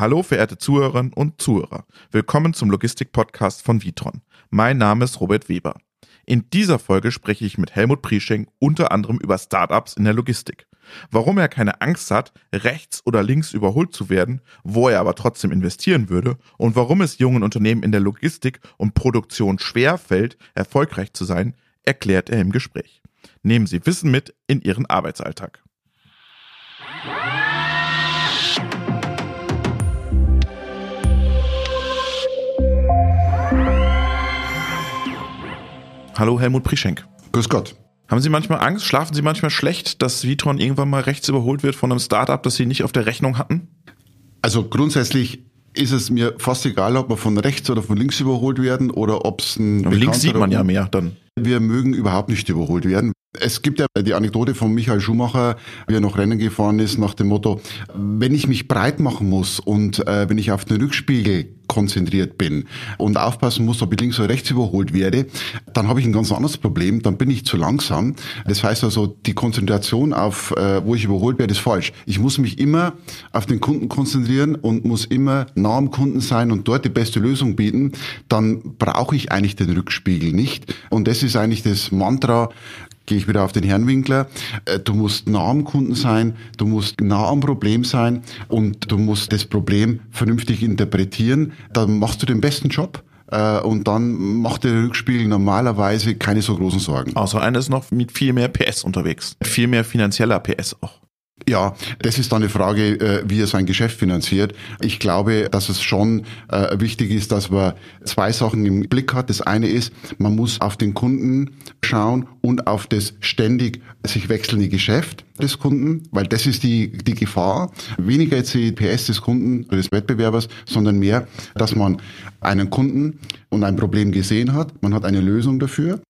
Hallo, verehrte Zuhörerinnen und Zuhörer. Willkommen zum Logistik-Podcast von Vitron. Mein Name ist Robert Weber. In dieser Folge spreche ich mit Helmut Prieschenk unter anderem über Startups in der Logistik. Warum er keine Angst hat, rechts oder links überholt zu werden, wo er aber trotzdem investieren würde und warum es jungen Unternehmen in der Logistik und Produktion schwer fällt, erfolgreich zu sein, erklärt er im Gespräch. Nehmen Sie Wissen mit in Ihren Arbeitsalltag. Hallo Helmut Prischenk. Grüß Gott. Haben Sie manchmal Angst? Schlafen Sie manchmal schlecht, dass Vitron irgendwann mal rechts überholt wird von einem Startup, das Sie nicht auf der Rechnung hatten? Also grundsätzlich ist es mir fast egal, ob wir von rechts oder von links überholt werden oder ob es ein. Links sieht man ja mehr dann. Wir mögen überhaupt nicht überholt werden. Es gibt ja die Anekdote von Michael Schumacher, wie er noch Rennen gefahren ist, nach dem Motto, wenn ich mich breit machen muss und äh, wenn ich auf den Rückspiegel konzentriert bin und aufpassen muss, ob ich links oder rechts überholt werde, dann habe ich ein ganz anderes Problem, dann bin ich zu langsam. Das heißt also, die Konzentration auf, äh, wo ich überholt werde, ist falsch. Ich muss mich immer auf den Kunden konzentrieren und muss immer nah am Kunden sein und dort die beste Lösung bieten. Dann brauche ich eigentlich den Rückspiegel nicht. Und das ist eigentlich das Mantra, gehe ich wieder auf den Herrn Winkler. Äh, du musst nah am Kunden sein, du musst nah am Problem sein und du musst das Problem vernünftig interpretieren. Dann machst du den besten Job äh, und dann macht der Rückspiegel normalerweise keine so großen Sorgen. Außer einer ist noch mit viel mehr PS unterwegs. Viel mehr finanzieller PS auch. Ja, das ist dann eine Frage, äh, wie er sein Geschäft finanziert. Ich glaube, dass es schon äh, wichtig ist, dass man zwei Sachen im Blick hat. Das eine ist, man muss auf den Kunden schauen und auf das ständig sich wechselnde Geschäft des Kunden, weil das ist die, die Gefahr. Weniger jetzt die PS des Kunden oder des Wettbewerbers, sondern mehr, dass man einen Kunden und ein Problem gesehen hat, man hat eine Lösung dafür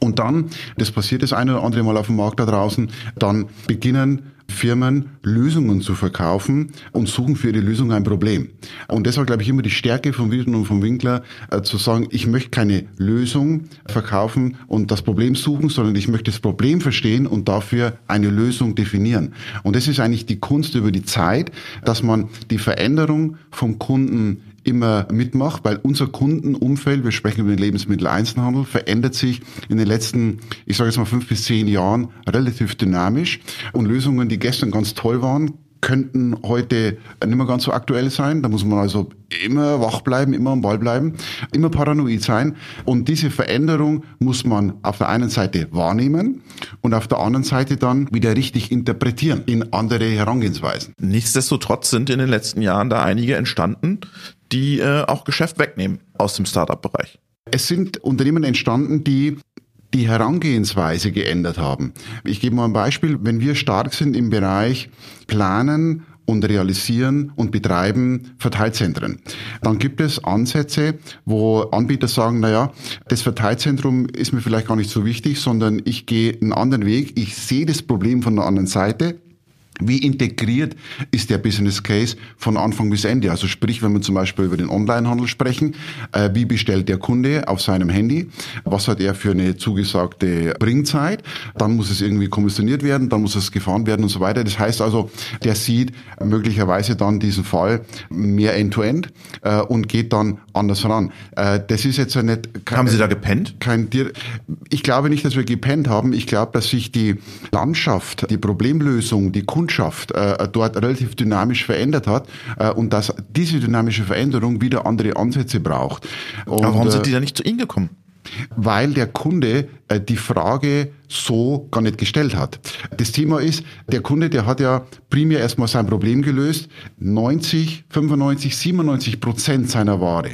und dann, das passiert das eine oder andere Mal auf dem Markt da draußen, dann beginnen Firmen Lösungen zu verkaufen und suchen für ihre Lösung ein Problem. Und das war, glaube ich, immer die Stärke von Wilton und von Winkler, äh, zu sagen, ich möchte keine Lösung verkaufen und das Problem suchen, sondern ich möchte das Problem verstehen und dafür eine Lösung definieren. Und das ist eigentlich die Kunst über die Zeit, dass man die Veränderung vom Kunden immer mitmacht, weil unser Kundenumfeld, wir sprechen über den Lebensmitteleinzelhandel, verändert sich in den letzten, ich sage jetzt mal fünf bis zehn Jahren relativ dynamisch. Und Lösungen, die gestern ganz toll waren, könnten heute nicht mehr ganz so aktuell sein. Da muss man also immer wach bleiben, immer am Ball bleiben, immer paranoid sein. Und diese Veränderung muss man auf der einen Seite wahrnehmen und auf der anderen Seite dann wieder richtig interpretieren in andere Herangehensweisen. Nichtsdestotrotz sind in den letzten Jahren da einige entstanden, die äh, auch Geschäft wegnehmen aus dem Startup-Bereich. Es sind Unternehmen entstanden, die die Herangehensweise geändert haben. Ich gebe mal ein Beispiel. Wenn wir stark sind im Bereich Planen und realisieren und betreiben Verteilzentren. Dann gibt es Ansätze, wo Anbieter sagen, naja, das Verteilzentrum ist mir vielleicht gar nicht so wichtig, sondern ich gehe einen anderen Weg. Ich sehe das Problem von der anderen Seite wie integriert ist der Business Case von Anfang bis Ende? Also sprich, wenn wir zum Beispiel über den Onlinehandel sprechen, äh, wie bestellt der Kunde auf seinem Handy? Was hat er für eine zugesagte Bringzeit? Dann muss es irgendwie kommissioniert werden, dann muss es gefahren werden und so weiter. Das heißt also, der sieht möglicherweise dann diesen Fall mehr End-to-End -End, äh, und geht dann anders ran. Äh, das ist jetzt ja nicht... Kein, haben Sie da gepennt? Kein, ich glaube nicht, dass wir gepennt haben. Ich glaube, dass sich die Landschaft, die Problemlösung, die Kundschaft Kundschaft äh, dort relativ dynamisch verändert hat äh, und dass diese dynamische Veränderung wieder andere Ansätze braucht. Und, Aber warum sind die da nicht zu Ihnen gekommen? weil der Kunde äh, die Frage so gar nicht gestellt hat. Das Thema ist, der Kunde, der hat ja primär erstmal sein Problem gelöst. 90, 95, 97 Prozent seiner Ware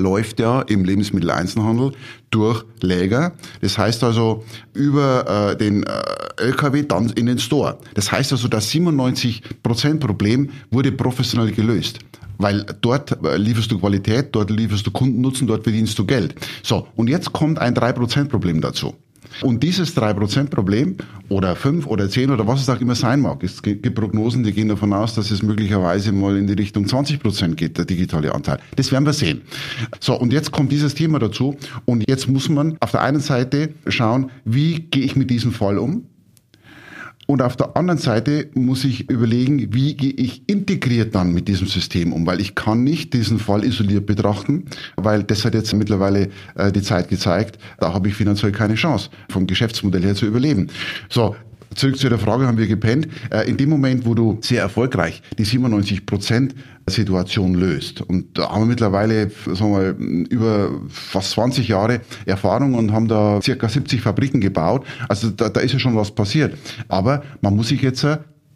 läuft ja im Lebensmitteleinzelhandel durch Läger. Das heißt also über äh, den äh, LKW dann in den Store. Das heißt also, das 97% Problem wurde professionell gelöst. Weil dort äh, lieferst du Qualität, dort lieferst du Kundennutzen, dort verdienst du Geld. So, und jetzt kommt ein 3% Problem dazu. Und dieses 3%-Problem oder 5 oder 10 oder was es auch immer sein mag, es gibt Prognosen, die gehen davon aus, dass es möglicherweise mal in die Richtung 20% geht, der digitale Anteil. Das werden wir sehen. So, und jetzt kommt dieses Thema dazu und jetzt muss man auf der einen Seite schauen, wie gehe ich mit diesem Fall um? Und auf der anderen Seite muss ich überlegen, wie gehe ich integriert dann mit diesem System um, weil ich kann nicht diesen Fall isoliert betrachten, weil das hat jetzt mittlerweile äh, die Zeit gezeigt, da habe ich finanziell keine Chance, vom Geschäftsmodell her zu überleben. So, Zurück zu der Frage, haben wir gepennt. Äh, in dem Moment, wo du sehr erfolgreich die 97 Prozent Situation löst. Und da haben wir mittlerweile, sagen wir, über fast 20 Jahre Erfahrung und haben da circa 70 Fabriken gebaut. Also da, da ist ja schon was passiert. Aber man muss sich jetzt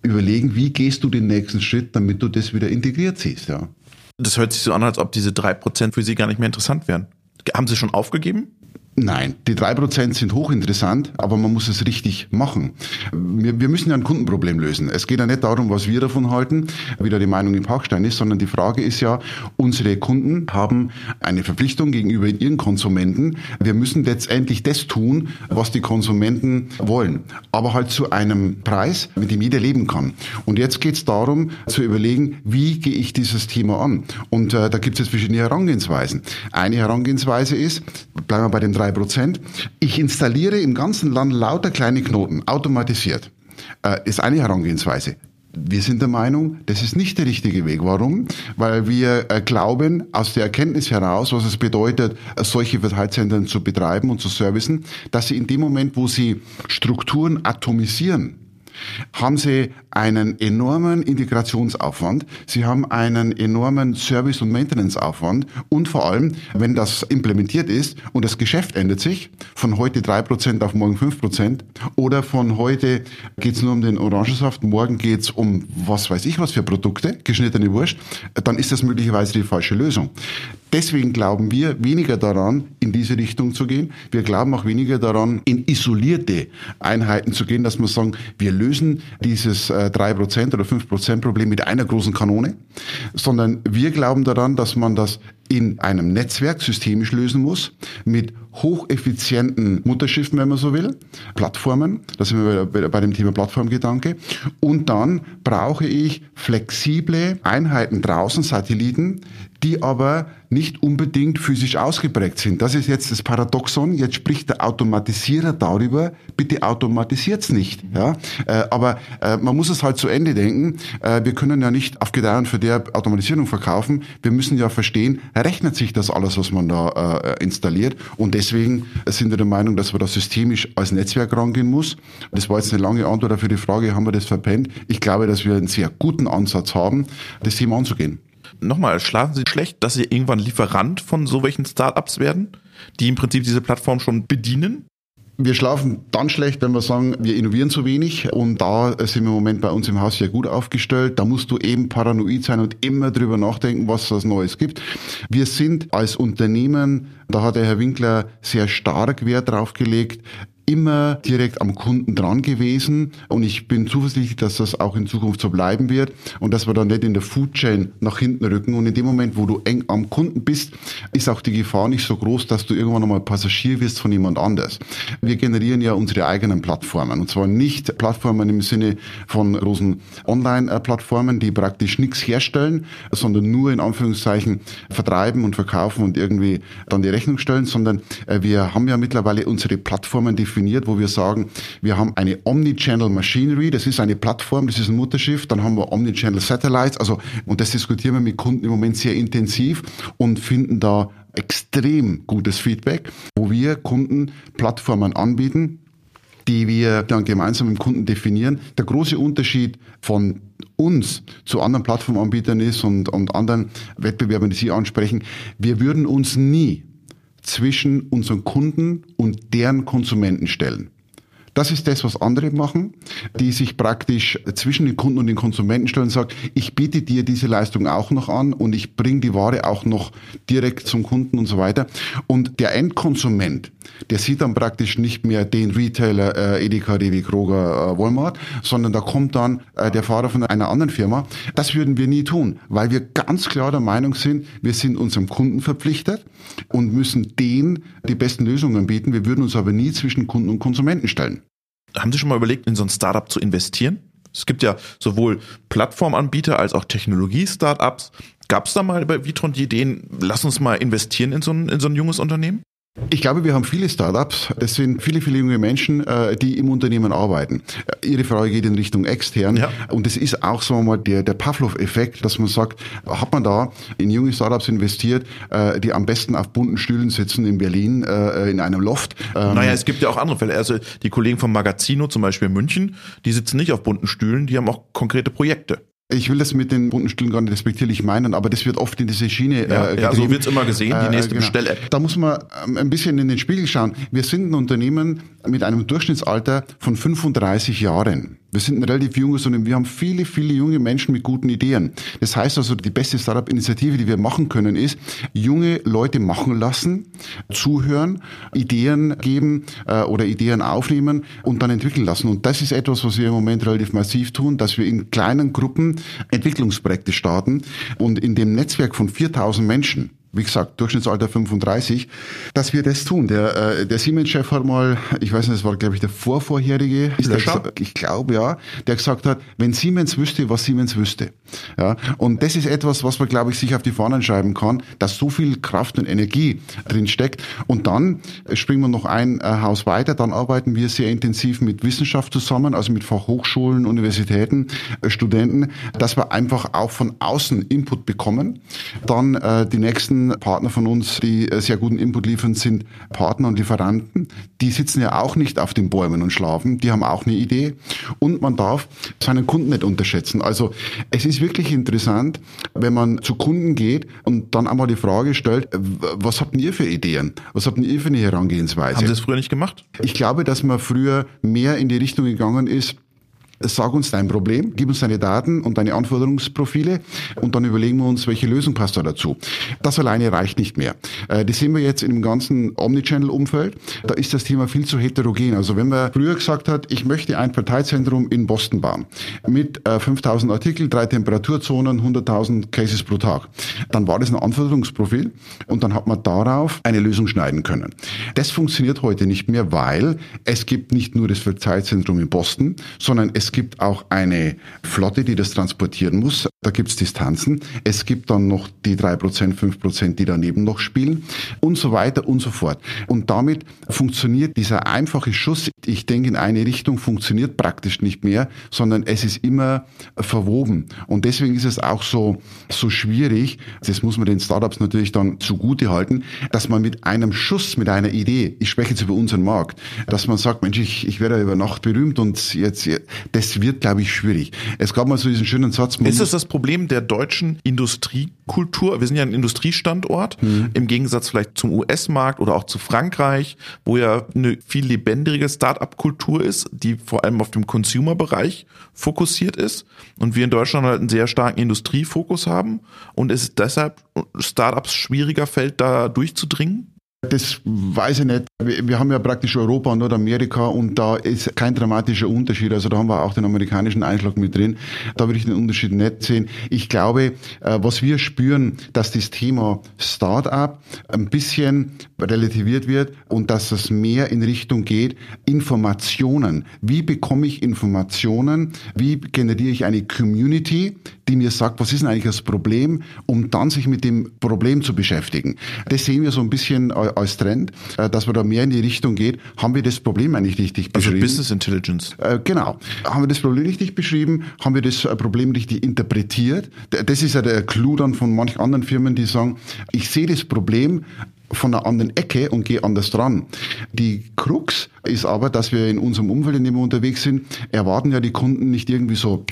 überlegen, wie gehst du den nächsten Schritt, damit du das wieder integriert siehst, ja. Das hört sich so an, als ob diese drei Prozent für Sie gar nicht mehr interessant wären. Haben Sie schon aufgegeben? Nein, die drei Prozent sind hochinteressant, aber man muss es richtig machen. Wir, wir, müssen ja ein Kundenproblem lösen. Es geht ja nicht darum, was wir davon halten, wie da die Meinung im Parkstein ist, sondern die Frage ist ja, unsere Kunden haben eine Verpflichtung gegenüber ihren Konsumenten. Wir müssen letztendlich das tun, was die Konsumenten wollen, aber halt zu einem Preis, mit dem jeder leben kann. Und jetzt geht es darum, zu überlegen, wie gehe ich dieses Thema an? Und äh, da gibt es jetzt verschiedene Herangehensweisen. Eine Herangehensweise ist, bleiben wir bei dem drei Prozent. Ich installiere im ganzen Land lauter kleine Knoten, automatisiert. Äh, ist eine Herangehensweise. Wir sind der Meinung, das ist nicht der richtige Weg. Warum? Weil wir äh, glauben, aus der Erkenntnis heraus, was es bedeutet, solche Verteilzentren zu betreiben und zu servicen, dass sie in dem Moment, wo sie Strukturen atomisieren, haben Sie einen enormen Integrationsaufwand, Sie haben einen enormen Service- und Maintenance-Aufwand und vor allem, wenn das implementiert ist und das Geschäft ändert sich, von heute drei Prozent auf morgen fünf Prozent oder von heute geht es nur um den Orangensaft, morgen geht es um was weiß ich was für Produkte, geschnittene Wurst, dann ist das möglicherweise die falsche Lösung. Deswegen glauben wir weniger daran, in diese Richtung zu gehen. Wir glauben auch weniger daran, in isolierte Einheiten zu gehen, dass wir sagen, wir lösen dieses äh, drei Prozent oder fünf Prozent Problem mit einer großen Kanone, sondern wir glauben daran, dass man das in einem Netzwerk systemisch lösen muss, mit hocheffizienten Mutterschiffen, wenn man so will, Plattformen, da sind wir bei dem Thema Plattformgedanke, und dann brauche ich flexible Einheiten draußen, Satelliten, die aber nicht unbedingt physisch ausgeprägt sind. Das ist jetzt das Paradoxon. Jetzt spricht der Automatisierer darüber, bitte automatisiert's nicht. Ja? Äh, aber äh, man muss es halt zu Ende denken. Äh, wir können ja nicht auf Gedeih und Verderb Automatisierung verkaufen. Wir müssen ja verstehen, rechnet sich das alles, was man da äh, installiert. Und deswegen sind wir der Meinung, dass man da systemisch als Netzwerk rangehen muss. Das war jetzt eine lange Antwort für die Frage, haben wir das verpennt? Ich glaube, dass wir einen sehr guten Ansatz haben, das Thema anzugehen. Nochmal, schlafen Sie schlecht, dass Sie irgendwann Lieferant von so welchen Startups werden, die im Prinzip diese Plattform schon bedienen? Wir schlafen dann schlecht, wenn wir sagen, wir innovieren zu wenig und da sind wir im Moment bei uns im Haus sehr gut aufgestellt. Da musst du eben paranoid sein und immer drüber nachdenken, was es Neues gibt. Wir sind als Unternehmen, da hat der Herr Winkler sehr stark Wert drauf gelegt, immer direkt am Kunden dran gewesen und ich bin zuversichtlich, dass das auch in Zukunft so bleiben wird und dass wir dann nicht in der Food Chain nach hinten rücken und in dem Moment, wo du eng am Kunden bist, ist auch die Gefahr nicht so groß, dass du irgendwann einmal Passagier wirst von jemand anders. Wir generieren ja unsere eigenen Plattformen und zwar nicht Plattformen im Sinne von großen Online-Plattformen, die praktisch nichts herstellen, sondern nur in Anführungszeichen vertreiben und verkaufen und irgendwie dann die Rechnung stellen, sondern äh, wir haben ja mittlerweile unsere Plattformen, die definiert, wo wir sagen, wir haben eine Omnichannel Machinery, das ist eine Plattform, das ist ein Mutterschiff, dann haben wir Omnichannel Satellites, also, und das diskutieren wir mit Kunden im Moment sehr intensiv und finden da extrem gutes Feedback, wo wir Kunden Plattformen anbieten, die wir dann gemeinsam mit Kunden definieren. Der große Unterschied von uns zu anderen Plattformanbietern ist und, und anderen Wettbewerbern, die Sie ansprechen, wir würden uns nie zwischen unseren Kunden und deren Konsumenten stellen. Das ist das, was andere machen, die sich praktisch zwischen den Kunden und den Konsumenten stellen und sagen, ich biete dir diese Leistung auch noch an und ich bringe die Ware auch noch direkt zum Kunden und so weiter. Und der Endkonsument, der sieht dann praktisch nicht mehr den Retailer äh, Edeka, Rewe, Kroger, äh, Walmart, sondern da kommt dann äh, der Fahrer von einer anderen Firma. Das würden wir nie tun, weil wir ganz klar der Meinung sind, wir sind unserem Kunden verpflichtet und müssen denen die besten Lösungen bieten. Wir würden uns aber nie zwischen Kunden und Konsumenten stellen. Haben Sie schon mal überlegt, in so ein Startup zu investieren? Es gibt ja sowohl Plattformanbieter als auch Technologie-Startups. Gab es da mal bei Vitron die Ideen, lass uns mal investieren in so ein, in so ein junges Unternehmen? Ich glaube, wir haben viele Startups. Das sind viele, viele junge Menschen, äh, die im Unternehmen arbeiten. Äh, Ihre Frage geht in Richtung extern. Ja. Und das ist auch so mal der, der Pavlov-Effekt, dass man sagt, hat man da in junge Startups investiert, äh, die am besten auf bunten Stühlen sitzen in Berlin, in einem Loft. Ähm, naja, es gibt ja auch andere Fälle. Also die Kollegen vom Magazino, zum Beispiel in München, die sitzen nicht auf bunten Stühlen, die haben auch konkrete Projekte. Ich will das mit den bunten Stühlen gar nicht respektierlich meinen, aber das wird oft in diese Schiene ja, äh, Ja, so wird's immer gesehen, die äh, nächste äh, genau. Bestell-App. Da muss man ähm, ein bisschen in den Spiegel schauen. Wir sind ein Unternehmen mit einem Durchschnittsalter von 35 Jahren. Wir sind ein relativ junges Unternehmen. Wir haben viele, viele junge Menschen mit guten Ideen. Das heißt also, die beste Startup-Initiative, die wir machen können, ist, junge Leute machen lassen, zuhören, Ideen geben äh, oder Ideen aufnehmen und dann entwickeln lassen. Und das ist etwas, was wir im Moment relativ massiv tun, dass wir in kleinen Gruppen Entwicklungsprojekte starten und in dem Netzwerk von 4000 Menschen wie gesagt, Durchschnittsalter 35, dass wir das tun. Der, äh, der Siemens-Chef hat mal, ich weiß nicht, das war, glaube ich, der vorvorherige, ist der gesagt, ich glaube ja, der gesagt hat, wenn Siemens wüsste, was Siemens wüsste. Ja, und das ist etwas, was man, glaube ich, sich auf die Fahnen schreiben kann, dass so viel Kraft und Energie drin steckt. Und dann springen wir noch ein äh, Haus weiter, dann arbeiten wir sehr intensiv mit Wissenschaft zusammen, also mit Fachhochschulen, Universitäten, äh, Studenten, dass wir einfach auch von außen Input bekommen. Dann äh, die nächsten Partner von uns, die äh, sehr guten Input liefern, sind Partner und Lieferanten. Die sitzen ja auch nicht auf den Bäumen und schlafen. Die haben auch eine Idee. Und man darf seinen Kunden nicht unterschätzen. Also es ist wirklich interessant, wenn man zu Kunden geht und dann einmal die Frage stellt, was habt ihr für Ideen? Was habt ihr für eine Herangehensweise? Haben Sie das früher nicht gemacht? Ich glaube, dass man früher mehr in die Richtung gegangen ist, sag uns dein Problem, gib uns deine Daten und deine Anforderungsprofile und dann überlegen wir uns, welche Lösung passt da dazu. Das alleine reicht nicht mehr. Äh, das sehen wir jetzt im ganzen Omnichannel-Umfeld. Da ist das Thema viel zu heterogen. Also wenn man früher gesagt hat, ich möchte ein Parteizentrum in Boston bauen mit 5000 äh, Artikeln, drei Temperaturzonen, 100.000 Cases pro Tag, dann war das ein Anforderungsprofil und dann hat man darauf eine Lösung schneiden können. Das funktioniert heute nicht mehr, weil es gibt nicht nur das Parteizentrum in Boston, sondern es gibt auch eine Flotte, die das transportieren muss. Da gibt es Distanzen. Es gibt dann noch die drei Prozent, fünf Prozent, die daneben noch spielen und so weiter und so fort. Und damit funktioniert dieser einfache Schuss, ich denke, in eine Richtung funktioniert praktisch nicht mehr, sondern es ist immer verwoben. Und deswegen ist es auch so, so schwierig, das muss man den Startups natürlich dann zugute halten, dass man mit einem Schuss, mit einer Idee, ich spreche jetzt über unseren Markt, dass man sagt, Mensch, ich, ich werde über Nacht berühmt und jetzt, das wird, glaube ich, schwierig. Es gab mal so diesen schönen Satz. Ist das das Problem der deutschen Industriekultur? Wir sind ja ein Industriestandort, mhm. im Gegensatz vielleicht zum US-Markt oder auch zu Frankreich, wo ja eine viel lebendigere Start-up-Kultur ist, die vor allem auf dem Consumer-Bereich fokussiert ist. Und wir in Deutschland halt einen sehr starken Industriefokus haben und es deshalb Startups schwieriger fällt, da durchzudringen? Das weiß ich nicht. Wir haben ja praktisch Europa und Nordamerika und da ist kein dramatischer Unterschied. Also da haben wir auch den amerikanischen Einschlag mit drin. Da würde ich den Unterschied nicht sehen. Ich glaube, äh, was wir spüren, dass das Thema Start-up ein bisschen relativiert wird und dass es mehr in Richtung geht, Informationen. Wie bekomme ich Informationen? Wie generiere ich eine Community, die mir sagt, was ist denn eigentlich das Problem, um dann sich mit dem Problem zu beschäftigen? Das sehen wir so ein bisschen als Trend, äh, dass man da mehr in die Richtung geht. Haben wir das Problem eigentlich richtig also beschrieben? Also Business Intelligence. Äh, genau. Haben wir das Problem richtig beschrieben? Haben wir das äh, Problem richtig interpretiert? Das ist ja der Clou dann von manch anderen Firmen, die sagen, ich sehe das Problem, von einer anderen Ecke und gehe anders dran. Die Krux ist aber, dass wir in unserem Umfeld, in dem wir unterwegs sind, erwarten ja die Kunden nicht irgendwie so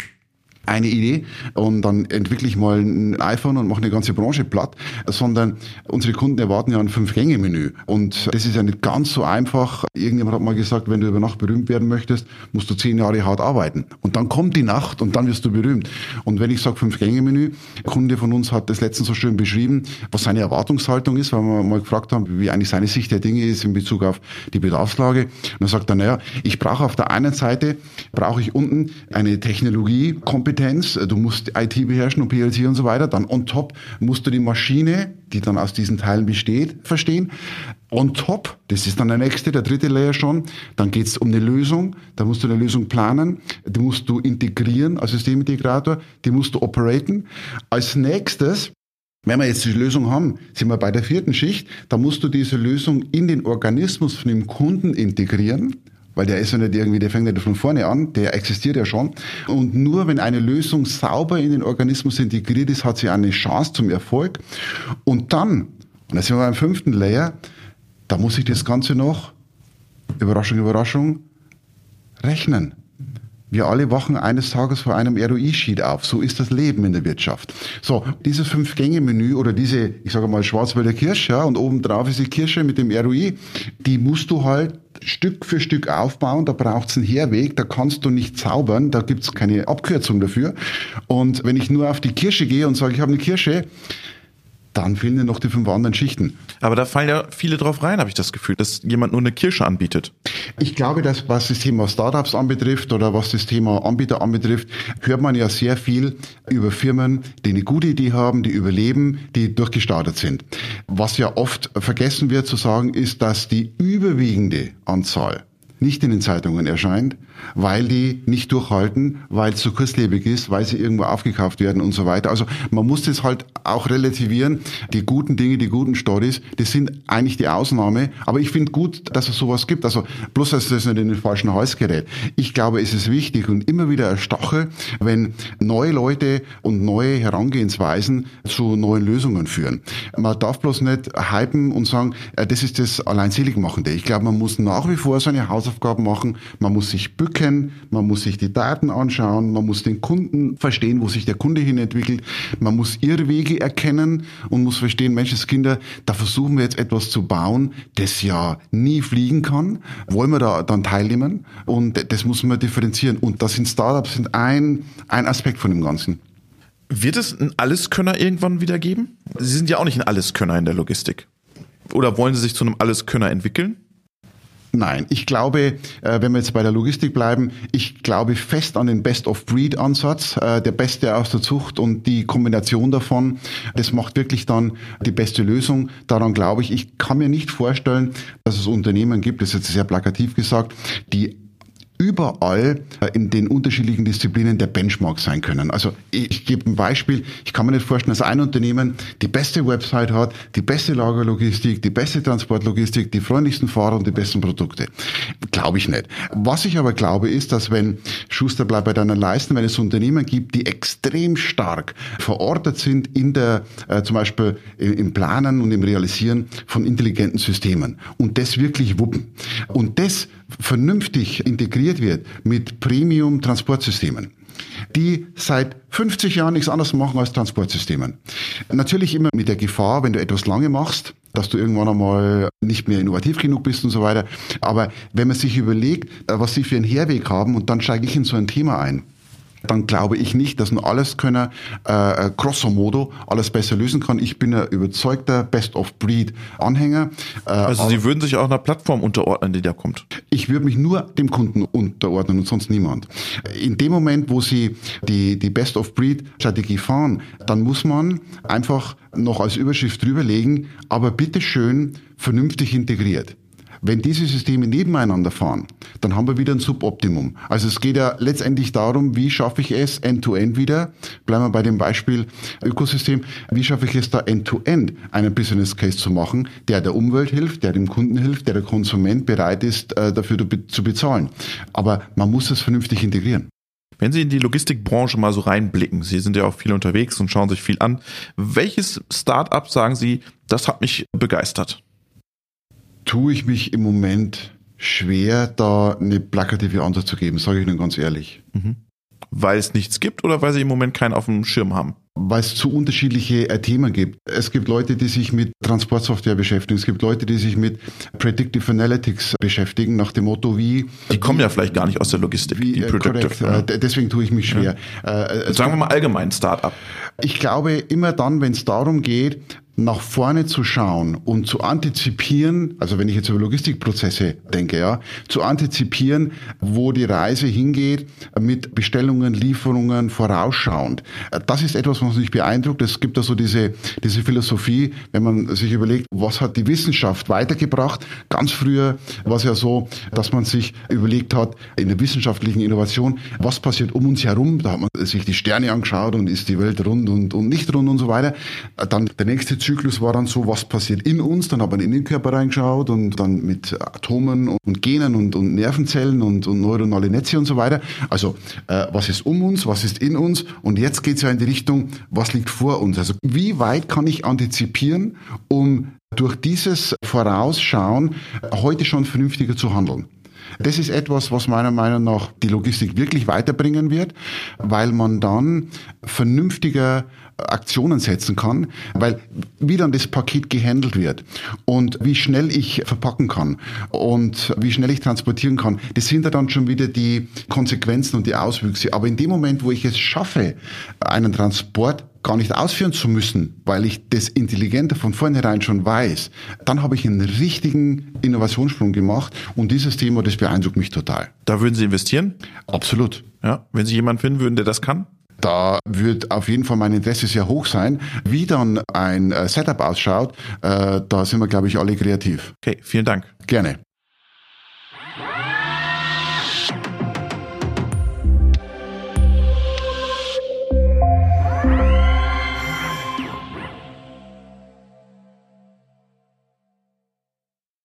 eine Idee und dann entwickle ich mal ein iPhone und mache eine ganze Branche platt, sondern unsere Kunden erwarten ja ein Fünf-Gänge-Menü. Und das ist ja nicht ganz so einfach. Irgendjemand hat mal gesagt, wenn du über Nacht berühmt werden möchtest, musst du zehn Jahre hart arbeiten. Und dann kommt die Nacht und dann wirst du berühmt. Und wenn ich sage Fünf-Gänge-Menü, Kunde von uns hat das letztens so schön beschrieben, was seine Erwartungshaltung ist, weil wir mal gefragt haben, wie eigentlich seine Sicht der Dinge ist in Bezug auf die Bedarfslage. Und dann sagt er, naja, ich brauche auf der einen Seite, brauche ich unten eine Technologiekompetenz, Kompetenz, du musst IT beherrschen und PLC und so weiter. Dann on top musst du die Maschine, die dann aus diesen Teilen besteht, verstehen. On top, das ist dann der nächste, der dritte Layer schon, dann geht es um eine Lösung, da musst du eine Lösung planen, die musst du integrieren als Systemintegrator, die musst du operaten. Als nächstes Wenn wir jetzt die Lösung haben, sind wir bei der vierten Schicht, da musst du diese Lösung in den Organismus von dem Kunden integrieren, weil der ist ja nicht irgendwie, der fängt nicht von vorne an, der existiert ja schon. Und nur wenn eine Lösung sauber in den Organismus integriert ist, hat sie eine Chance zum Erfolg. Und dann, und da sind wir beim fünften Layer, da muss ich das Ganze noch, Überraschung, Überraschung, rechnen. Wir alle wachen eines Tages vor einem ROI-Sheet auf. So ist das Leben in der Wirtschaft. So, dieses Fünf-Gänge-Menü oder diese, ich sage mal, Schwarzwälder Kirsche, ja, und obendrauf ist die Kirsche mit dem ROI, die musst du halt Stück für Stück aufbauen. Da braucht's einen Herweg, da kannst du nicht zaubern, da gibt's keine Abkürzung dafür. Und wenn ich nur auf die Kirsche gehe und sage, ich habe eine Kirsche, dann fehlen dir noch die fünf anderen Schichten. Aber da fallen ja viele drauf rein, habe ich das Gefühl, dass jemand nur eine Kirsche anbietet. Ich glaube, dass was das Thema Startups anbetrifft oder was das Thema Anbieter anbetrifft, hört man ja sehr viel über Firmen, die eine gute Idee haben, die überleben, die durchgestartet sind. Was ja oft vergessen wird zu sagen, ist, dass die überwiegende Anzahl nicht in den Zeitungen erscheint, weil die nicht durchhalten, weil es zu kurzlebig ist, weil sie irgendwo aufgekauft werden und so weiter. Also man muss das halt auch relativieren. Die guten Dinge, die guten Stories, das sind eigentlich die Ausnahme. Aber ich finde gut, dass es sowas gibt. Also bloß, dass das nicht in den falschen Hals gerät. Ich glaube, es ist wichtig und immer wieder erstache, wenn neue Leute und neue Herangehensweisen zu neuen Lösungen führen. Man darf bloß nicht hypen und sagen, äh, das ist das Alleinseligmachende. Ich glaube, man muss nach wie vor seine Hausaufgaben machen. Man muss sich bücken man muss sich die Daten anschauen, man muss den Kunden verstehen, wo sich der Kunde hin entwickelt, man muss Irrwege erkennen und muss verstehen, Menschenskinder, da versuchen wir jetzt etwas zu bauen, das ja nie fliegen kann. Wollen wir da dann teilnehmen? Und das muss man differenzieren. Und das sind Startups sind ein, ein Aspekt von dem Ganzen. Wird es einen Alleskönner irgendwann wieder geben? Sie sind ja auch nicht ein Alleskönner in der Logistik. Oder wollen Sie sich zu einem Alleskönner entwickeln? Nein, ich glaube, äh, wenn wir jetzt bei der Logistik bleiben, ich glaube fest an den Best-of-Breed-Ansatz, äh, der Beste aus der Zucht und die Kombination davon, das macht wirklich dann die beste Lösung. Daran glaube ich, ich kann mir nicht vorstellen, dass es Unternehmen gibt, das ist jetzt sehr plakativ gesagt, die überall äh, in den unterschiedlichen Disziplinen der Benchmark sein können. Also ich, gebe ein Beispiel. Ich kann mir nicht vorstellen, dass ein Unternehmen die beste Website hat, die beste Lagerlogistik, die beste Transportlogistik, die freundlichsten Fahrer und die besten Produkte. Glaube ich nicht. Was ich aber glaube, ist, dass wenn Schuster bleibt bei deiner Leisten, wenn es Unternehmen gibt, die extrem stark verortet sind in der, äh, zum Beispiel im Planen und im Realisieren von intelligenten Systemen und das wirklich wuppen und das vernünftig integriert wird mit Premium-Transportsystemen die seit 50 Jahren nichts anderes machen als Transportsystemen. Natürlich immer mit der Gefahr, wenn du etwas lange machst, dass du irgendwann einmal nicht mehr innovativ genug bist und so weiter. Aber wenn man sich überlegt, was sie für einen Herweg haben, und dann steige ich in so ein Thema ein, dann glaube ich nicht, dass ein Alleskönner äh, grosso modo alles besser lösen kann. Ich bin ein überzeugter Best-of-Breed-Anhänger. Äh, also Sie würden sich auch einer Plattform unterordnen, die da kommt? Ich würde mich nur dem Kunden unterordnen und sonst niemand. In dem Moment, wo Sie die, die Best-of-Breed-Strategie fahren, dann muss man einfach noch als Überschrift drüberlegen, aber bitteschön vernünftig integriert. Wenn diese Systeme nebeneinander fahren, dann haben wir wieder ein Suboptimum. Also es geht ja letztendlich darum, wie schaffe ich es end-to-end -end wieder, bleiben wir bei dem Beispiel Ökosystem, wie schaffe ich es da end-to-end -End einen Business Case zu machen, der der Umwelt hilft, der dem Kunden hilft, der der Konsument bereit ist, äh, dafür zu bezahlen. Aber man muss es vernünftig integrieren. Wenn Sie in die Logistikbranche mal so reinblicken, Sie sind ja auch viel unterwegs und schauen sich viel an, welches Startup sagen Sie, das hat mich begeistert? Tue ich mich im Moment schwer, da eine plakative Antwort zu geben, sage ich Ihnen ganz ehrlich. Mhm. Weil es nichts gibt oder weil Sie im Moment keinen auf dem Schirm haben? Weil es zu unterschiedliche äh, Themen gibt. Es gibt Leute, die sich mit Transportsoftware beschäftigen. Es gibt Leute, die sich mit Predictive Analytics beschäftigen, nach dem Motto, wie. Die kommen ja vielleicht gar nicht aus der Logistik, wie, die äh, Predictive. Ja. Äh, deswegen tue ich mich schwer. Ja. Sagen wir mal allgemein Startup. Ich glaube, immer dann, wenn es darum geht, nach vorne zu schauen und zu antizipieren, also wenn ich jetzt über Logistikprozesse denke, ja, zu antizipieren, wo die Reise hingeht mit Bestellungen, Lieferungen vorausschauend. Das ist etwas, was mich beeindruckt. Es gibt da so diese, diese Philosophie, wenn man sich überlegt, was hat die Wissenschaft weitergebracht. Ganz früher war es ja so, dass man sich überlegt hat, in der wissenschaftlichen Innovation, was passiert um uns herum. Da hat man sich die Sterne angeschaut und ist die Welt rund und, und nicht rund und so weiter. Dann der nächste Zyklus war dann so, was passiert in uns. Dann hat man in den Körper reingeschaut und dann mit Atomen und Genen und, und Nervenzellen und, und neuronale Netze und so weiter. Also äh, was ist um uns, was ist in uns? Und jetzt geht es ja in die Richtung, was liegt vor uns? Also wie weit kann ich antizipieren, um durch dieses Vorausschauen heute schon vernünftiger zu handeln? Das ist etwas, was meiner Meinung nach die Logistik wirklich weiterbringen wird, weil man dann vernünftiger Aktionen setzen kann, weil wie dann das Paket gehandelt wird und wie schnell ich verpacken kann und wie schnell ich transportieren kann, das sind ja dann schon wieder die Konsequenzen und die Auswüchse. Aber in dem Moment, wo ich es schaffe, einen Transport gar nicht ausführen zu müssen, weil ich das intelligenter von vornherein schon weiß, dann habe ich einen richtigen Innovationssprung gemacht und dieses Thema, das beeindruckt mich total. Da würden Sie investieren? Absolut. Ja, wenn Sie jemanden finden würden, der das kann? Da wird auf jeden Fall mein Interesse sehr hoch sein. Wie dann ein äh, Setup ausschaut, äh, da sind wir, glaube ich, alle kreativ. Okay, vielen Dank. Gerne.